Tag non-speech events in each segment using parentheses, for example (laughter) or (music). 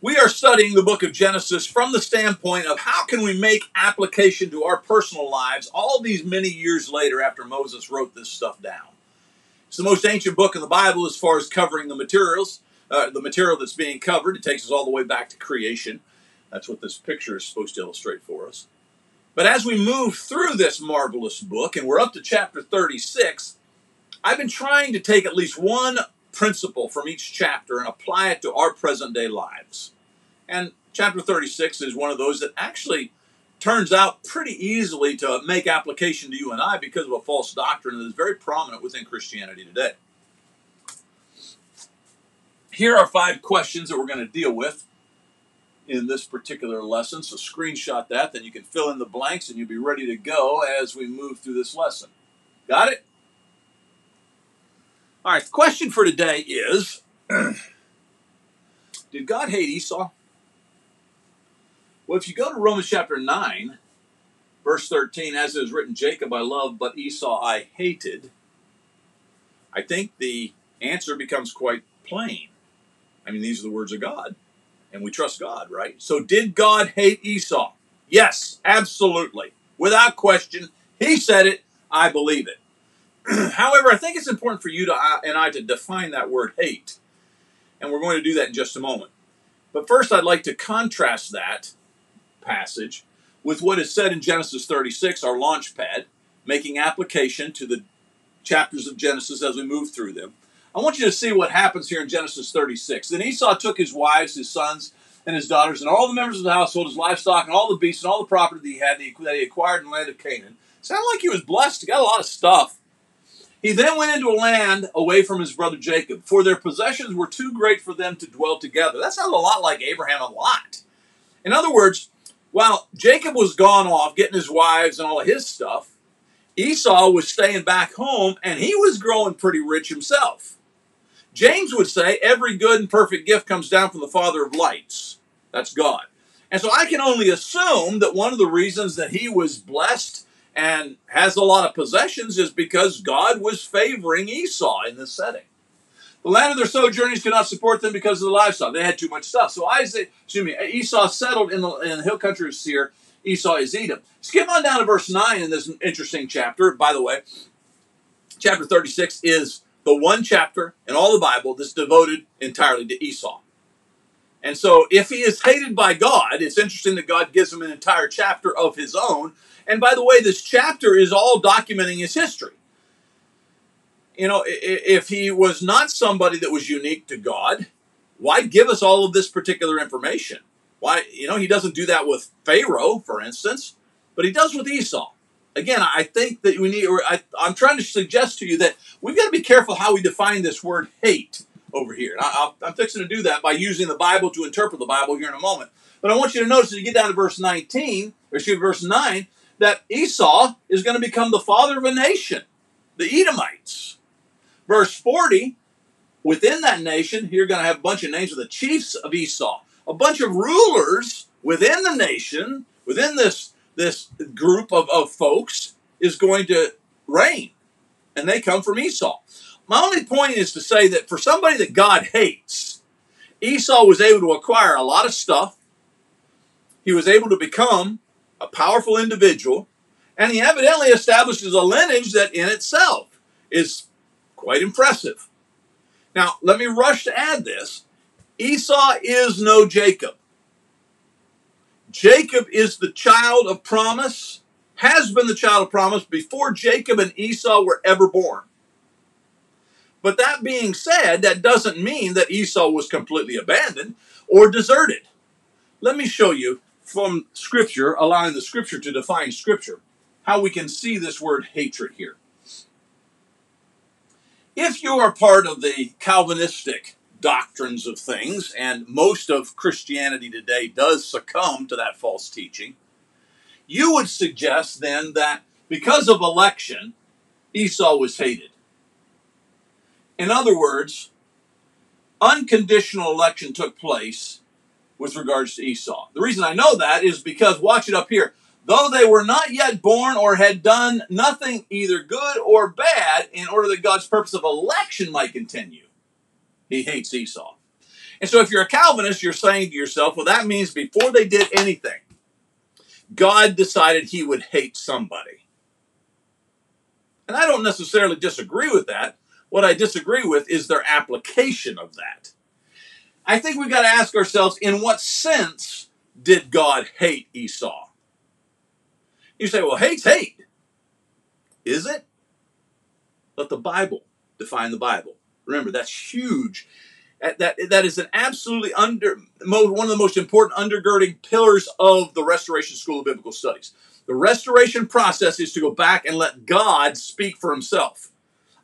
We are studying the book of Genesis from the standpoint of how can we make application to our personal lives all these many years later after Moses wrote this stuff down. It's the most ancient book in the Bible as far as covering the materials, uh, the material that's being covered. It takes us all the way back to creation. That's what this picture is supposed to illustrate for us. But as we move through this marvelous book, and we're up to chapter 36, I've been trying to take at least one principle from each chapter and apply it to our present day lives. And chapter 36 is one of those that actually turns out pretty easily to make application to you and I because of a false doctrine that is very prominent within Christianity today. Here are five questions that we're going to deal with in this particular lesson. So screenshot that, then you can fill in the blanks and you'll be ready to go as we move through this lesson. Got it? All right, the question for today is (clears throat) Did God hate Esau? Well, if you go to Romans chapter 9, verse 13, as it is written, Jacob I loved, but Esau I hated, I think the answer becomes quite plain. I mean, these are the words of God, and we trust God, right? So, did God hate Esau? Yes, absolutely. Without question. He said it. I believe it. (clears throat) However, I think it's important for you to, uh, and I to define that word hate. And we're going to do that in just a moment. But first, I'd like to contrast that passage with what is said in Genesis 36, our launch pad, making application to the chapters of Genesis as we move through them. I want you to see what happens here in Genesis 36. Then Esau took his wives, his sons, and his daughters, and all the members of the household, his livestock, and all the beasts, and all the property that he had that he acquired in the land of Canaan. Sounded like he was blessed. He got a lot of stuff. He then went into a land away from his brother Jacob, for their possessions were too great for them to dwell together. That sounds a lot like Abraham a lot. In other words, while Jacob was gone off getting his wives and all of his stuff, Esau was staying back home and he was growing pretty rich himself. James would say every good and perfect gift comes down from the Father of lights. That's God. And so I can only assume that one of the reasons that he was blessed and has a lot of possessions is because God was favoring Esau in this setting. The land of their sojournings could not support them because of the livestock. They had too much stuff. So Isaac, excuse me, Esau settled in the, in the hill country of Seir. Esau is Edom. Skip on down to verse 9 in this interesting chapter. By the way, chapter 36 is the one chapter in all the Bible that's devoted entirely to Esau. And so, if he is hated by God, it's interesting that God gives him an entire chapter of his own and by the way, this chapter is all documenting his history. You know, if he was not somebody that was unique to God, why give us all of this particular information? Why, you know, he doesn't do that with Pharaoh, for instance, but he does with Esau. Again, I think that we need, I, am trying to suggest to you that we've got to be careful how we define this word hate over here. I, am fixing to do that by using the Bible to interpret the Bible here in a moment. But I want you to notice as you get down to verse 19, or excuse me, verse 9, that Esau is going to become the father of a nation, the Edomites. Verse 40, within that nation, you're going to have a bunch of names of the chiefs of Esau, a bunch of rulers within the nation, within this, this group of, of folks, is going to reign. And they come from Esau. My only point is to say that for somebody that God hates, Esau was able to acquire a lot of stuff. He was able to become a powerful individual, and he evidently establishes a lineage that in itself is quite impressive. Now, let me rush to add this Esau is no Jacob. Jacob is the child of promise, has been the child of promise before Jacob and Esau were ever born. But that being said, that doesn't mean that Esau was completely abandoned or deserted. Let me show you from Scripture, allowing the Scripture to define Scripture, how we can see this word hatred here. If you are part of the Calvinistic doctrines of things, and most of Christianity today does succumb to that false teaching, you would suggest then that because of election, Esau was hated. In other words, unconditional election took place with regards to Esau. The reason I know that is because, watch it up here, though they were not yet born or had done nothing either good or bad, in order that God's purpose of election might continue, he hates Esau. And so if you're a Calvinist, you're saying to yourself, well, that means before they did anything, God decided he would hate somebody. And I don't necessarily disagree with that. What I disagree with is their application of that. I think we've got to ask ourselves in what sense did God hate Esau? You say, well, hate's hate. Is it? Let the Bible define the Bible. Remember, that's huge. That, that is an absolutely under one of the most important undergirding pillars of the Restoration School of Biblical Studies. The restoration process is to go back and let God speak for himself.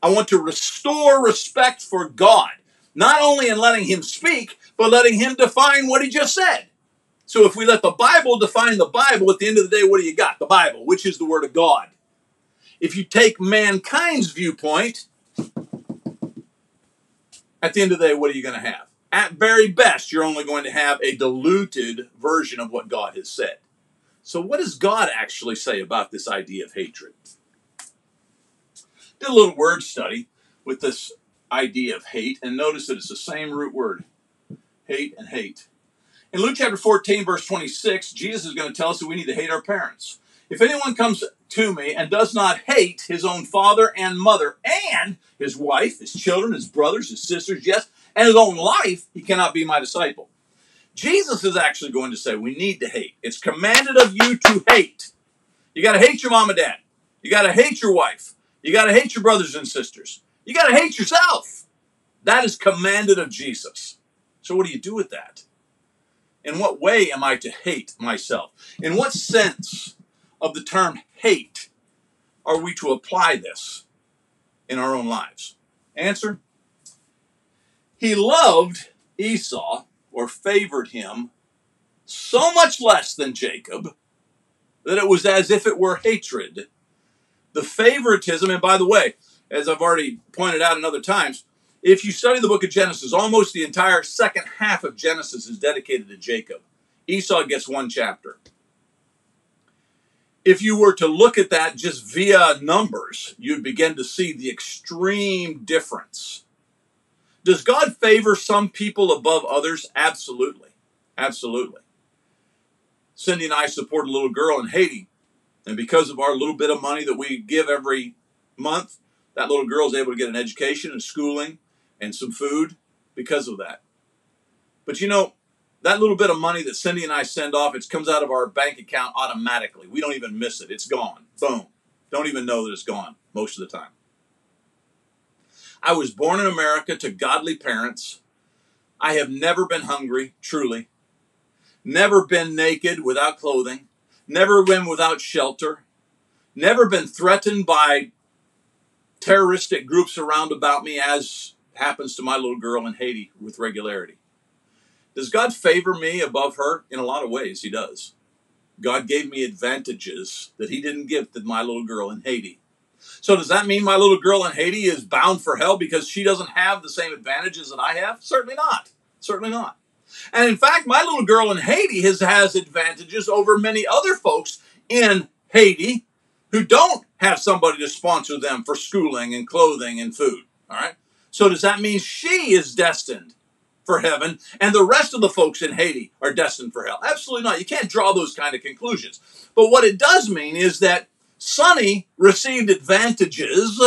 I want to restore respect for God, not only in letting him speak, but letting him define what he just said. So if we let the Bible define the Bible, at the end of the day, what do you got? The Bible, which is the Word of God. If you take mankind's viewpoint, at the end of the day, what are you going to have? At very best, you're only going to have a diluted version of what God has said. So, what does God actually say about this idea of hatred? Did a little word study with this idea of hate, and notice that it's the same root word hate and hate. In Luke chapter 14, verse 26, Jesus is going to tell us that we need to hate our parents. If anyone comes to me and does not hate his own father and mother, and his wife, his children, his brothers, his sisters, yes, and his own life, he cannot be my disciple. Jesus is actually going to say we need to hate. It's commanded of you to hate. You got to hate your mom and dad. You got to hate your wife. You got to hate your brothers and sisters. You got to hate yourself. That is commanded of Jesus. So, what do you do with that? In what way am I to hate myself? In what sense of the term hate are we to apply this in our own lives? Answer He loved Esau or favored him so much less than Jacob that it was as if it were hatred. The favoritism, and by the way, as I've already pointed out in other times, if you study the book of Genesis, almost the entire second half of Genesis is dedicated to Jacob. Esau gets one chapter. If you were to look at that just via numbers, you'd begin to see the extreme difference does God favor some people above others? Absolutely. Absolutely. Cindy and I support a little girl in Haiti. And because of our little bit of money that we give every month, that little girl is able to get an education and schooling and some food because of that. But you know, that little bit of money that Cindy and I send off, it comes out of our bank account automatically. We don't even miss it. It's gone. Boom. Don't even know that it's gone most of the time. I was born in America to godly parents. I have never been hungry, truly. Never been naked without clothing. Never been without shelter. Never been threatened by terroristic groups around about me, as happens to my little girl in Haiti with regularity. Does God favor me above her? In a lot of ways, He does. God gave me advantages that He didn't give to my little girl in Haiti. So does that mean my little girl in Haiti is bound for hell because she doesn't have the same advantages that I have? Certainly not. Certainly not. And in fact, my little girl in Haiti has, has advantages over many other folks in Haiti who don't have somebody to sponsor them for schooling and clothing and food. All right. So does that mean she is destined for heaven and the rest of the folks in Haiti are destined for hell? Absolutely not. You can't draw those kind of conclusions. But what it does mean is that Sonny received advantages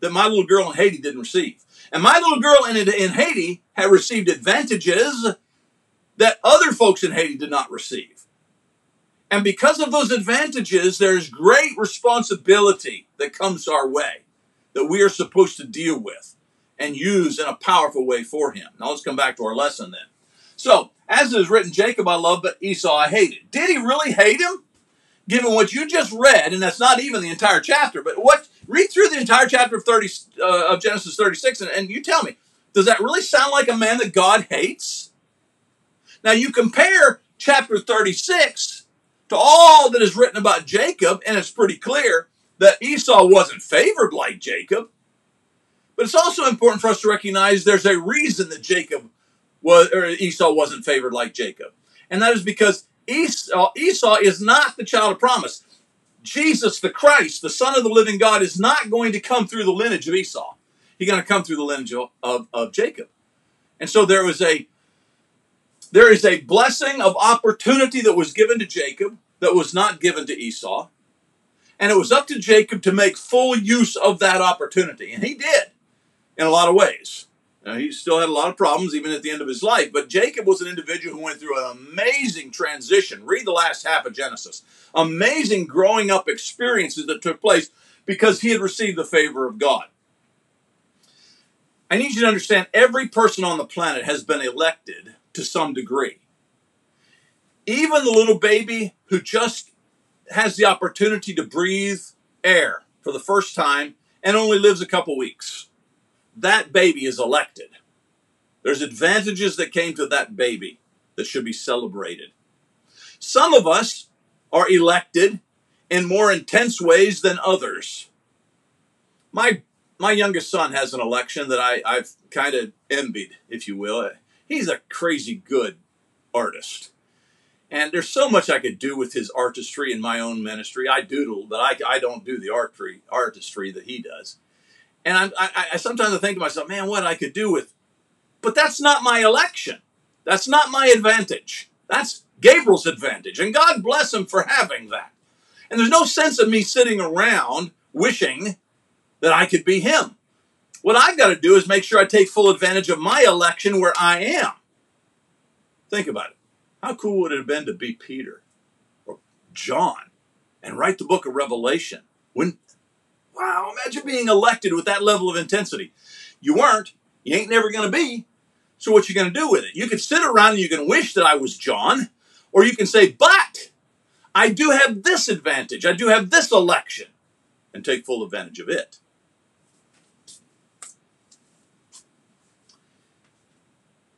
that my little girl in Haiti didn't receive. And my little girl in, in Haiti had received advantages that other folks in Haiti did not receive. And because of those advantages, there's great responsibility that comes our way that we are supposed to deal with and use in a powerful way for him. Now let's come back to our lesson then. So, as it is written, Jacob I love, but Esau I hated. Did he really hate him? given what you just read, and that's not even the entire chapter, but what read through the entire chapter of thirty uh, of Genesis thirty six, and, and you tell me, does that really sound like a man that God hates? Now you compare chapter thirty six to all that is written about Jacob, and it's pretty clear that Esau wasn't favored like Jacob. But it's also important for us to recognize there's a reason that Jacob was or Esau wasn't favored like Jacob. And that is because Esau, Esau is not the child of promise. Jesus, the Christ, the Son of the living God, is not going to come through the lineage of Esau. He's going to come through the lineage of, of, Jacob. And so there was a there is a blessing of opportunity that was given to Jacob that was not given to Esau. And it was up to Jacob to make full use of that opportunity. And he did in a lot of ways. Now, he still had a lot of problems even at the end of his life, but Jacob was an individual who went through an amazing transition. Read the last half of Genesis. Amazing growing up experiences that took place because he had received the favor of God. I need you to understand every person on the planet has been elected to some degree. Even the little baby who just has the opportunity to breathe air for the first time and only lives a couple weeks. That baby is elected. There's advantages that came to that baby that should be celebrated. Some of us are elected in more intense ways than others. My my youngest son has an election that I, I've kind of envied, if you will. He's a crazy good artist. And there's so much I could do with his artistry in my own ministry. I doodle, but I, I don't do the artistry, artistry that he does. And I, I, I sometimes I think to myself, man, what I could do with. But that's not my election. That's not my advantage. That's Gabriel's advantage. And God bless him for having that. And there's no sense of me sitting around wishing that I could be him. What I've got to do is make sure I take full advantage of my election where I am. Think about it. How cool would it have been to be Peter or John and write the book of Revelation? When, wow, imagine being elected with that level of intensity. You weren't. You ain't never going to be. So what you going to do with it? You can sit around and you can wish that I was John, or you can say, but I do have this advantage. I do have this election, and take full advantage of it.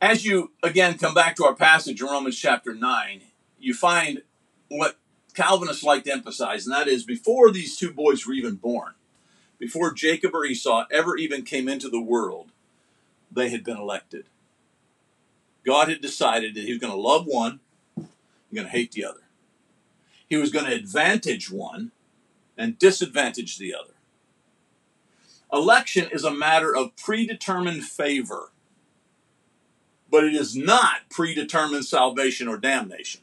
As you again come back to our passage in Romans chapter 9, you find what Calvinists like to emphasize, and that is before these two boys were even born, before Jacob or Esau ever even came into the world, they had been elected. God had decided that he was going to love one, and going to hate the other. He was going to advantage one and disadvantage the other. Election is a matter of predetermined favor but it is not predetermined salvation or damnation.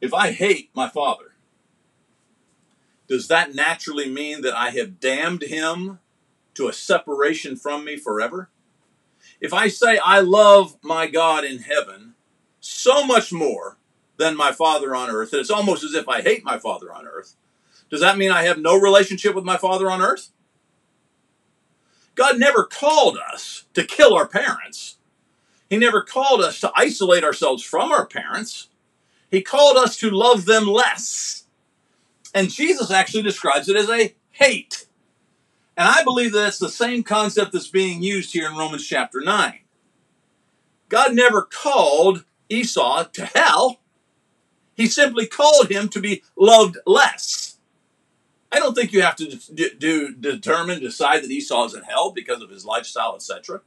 If I hate my father, does that naturally mean that I have damned him to a separation from me forever? If I say I love my God in heaven so much more than my father on earth, that it's almost as if I hate my father on earth, does that mean I have no relationship with my father on earth? God never called us to kill our parents. He never called us to isolate ourselves from our parents. He called us to love them less. And Jesus actually describes it as a hate. And I believe that it's the same concept that's being used here in Romans chapter 9. God never called Esau to hell. He simply called him to be loved less. I don't think you have to do, do determine, decide that Esau is in hell because of his lifestyle, etc.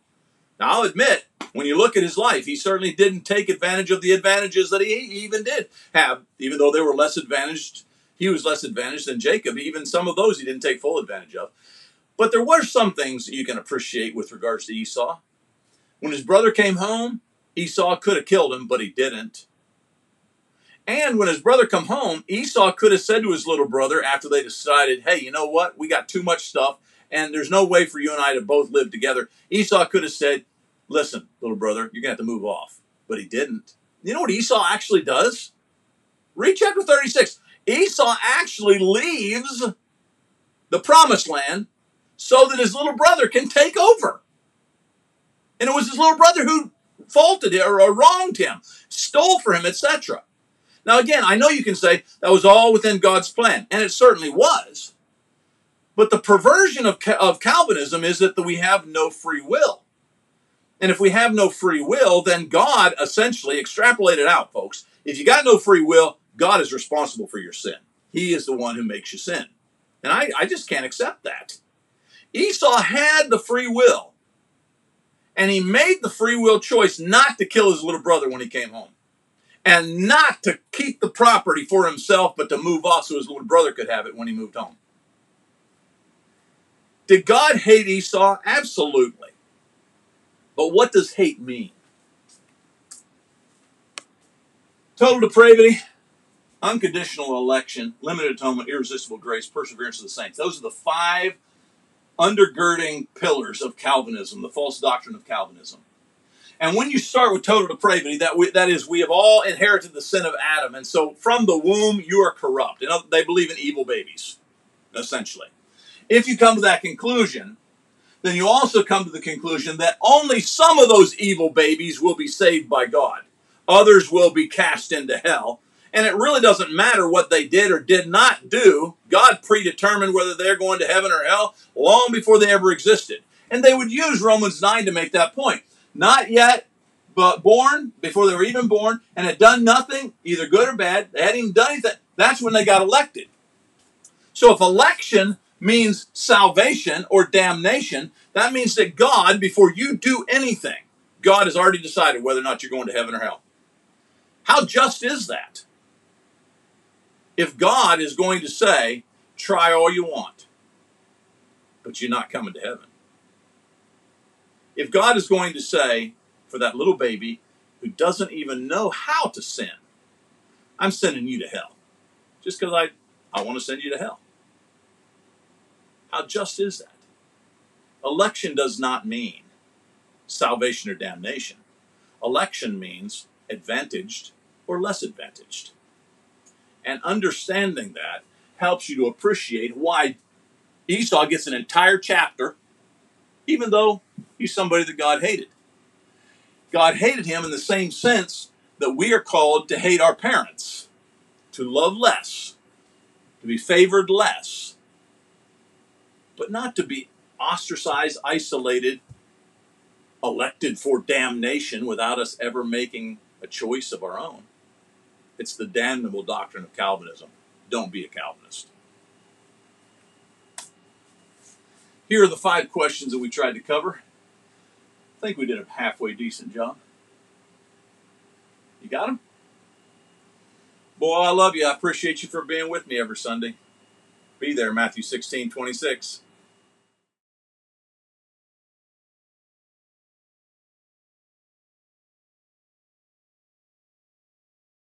Now, I'll admit, when you look at his life, he certainly didn't take advantage of the advantages that he even did have, even though they were less advantaged. He was less advantaged than Jacob. Even some of those he didn't take full advantage of. But there were some things that you can appreciate with regards to Esau. When his brother came home, Esau could have killed him, but he didn't. And when his brother come home, Esau could have said to his little brother after they decided, hey, you know what? We got too much stuff and there's no way for you and I to both live together. Esau could have said, listen, little brother, you're going to have to move off. But he didn't. You know what Esau actually does? Read chapter 36. Esau actually leaves the promised land so that his little brother can take over. And it was his little brother who faulted him or wronged him, stole from him, etc. Now, again, I know you can say that was all within God's plan, and it certainly was. But the perversion of, of Calvinism is that we have no free will. And if we have no free will, then God essentially, extrapolated out, folks. If you got no free will, God is responsible for your sin. He is the one who makes you sin. And I, I just can't accept that. Esau had the free will. And he made the free will choice not to kill his little brother when he came home and not to keep the property for himself, but to move off so his little brother could have it when he moved home. Did God hate Esau? Absolutely. But what does hate mean? Total depravity, unconditional election, limited atonement, irresistible grace, perseverance of the saints. Those are the five undergirding pillars of Calvinism, the false doctrine of Calvinism. And when you start with total depravity, that we, that is, we have all inherited the sin of Adam, and so from the womb you are corrupt. They believe in evil babies, essentially. If you come to that conclusion, then you also come to the conclusion that only some of those evil babies will be saved by God. Others will be cast into hell. And it really doesn't matter what they did or did not do. God predetermined whether they're going to heaven or hell long before they ever existed. And they would use Romans 9 to make that point. Not yet, but born, before they were even born, and had done nothing, either good or bad. They hadn't even done anything. That's when they got elected. So if election means salvation or damnation, that means that God, before you do anything, God has already decided whether or not you're going to heaven or hell. How just is that? If God is going to say, try all you want, but you're not coming to heaven. If God is going to say, for that little baby who doesn't even know how to sin, I'm sending you to hell. Just because I, I want to send you to hell. How just is that? Election does not mean salvation or damnation. Election means advantaged or less advantaged. And understanding that helps you to appreciate why Esau gets an entire chapter, even though he's somebody that God hated. God hated him in the same sense that we are called to hate our parents, to love less, to be favored less, but not to be ostracized, isolated, elected for damnation without us ever making a choice of our own. It's the damnable doctrine of Calvinism. Don't be a Calvinist. Here are the five questions that we tried to cover. I think we did a halfway decent job. You got them? Boy, I love you. I appreciate you for being with me every Sunday. Be there, Matthew 16, 26.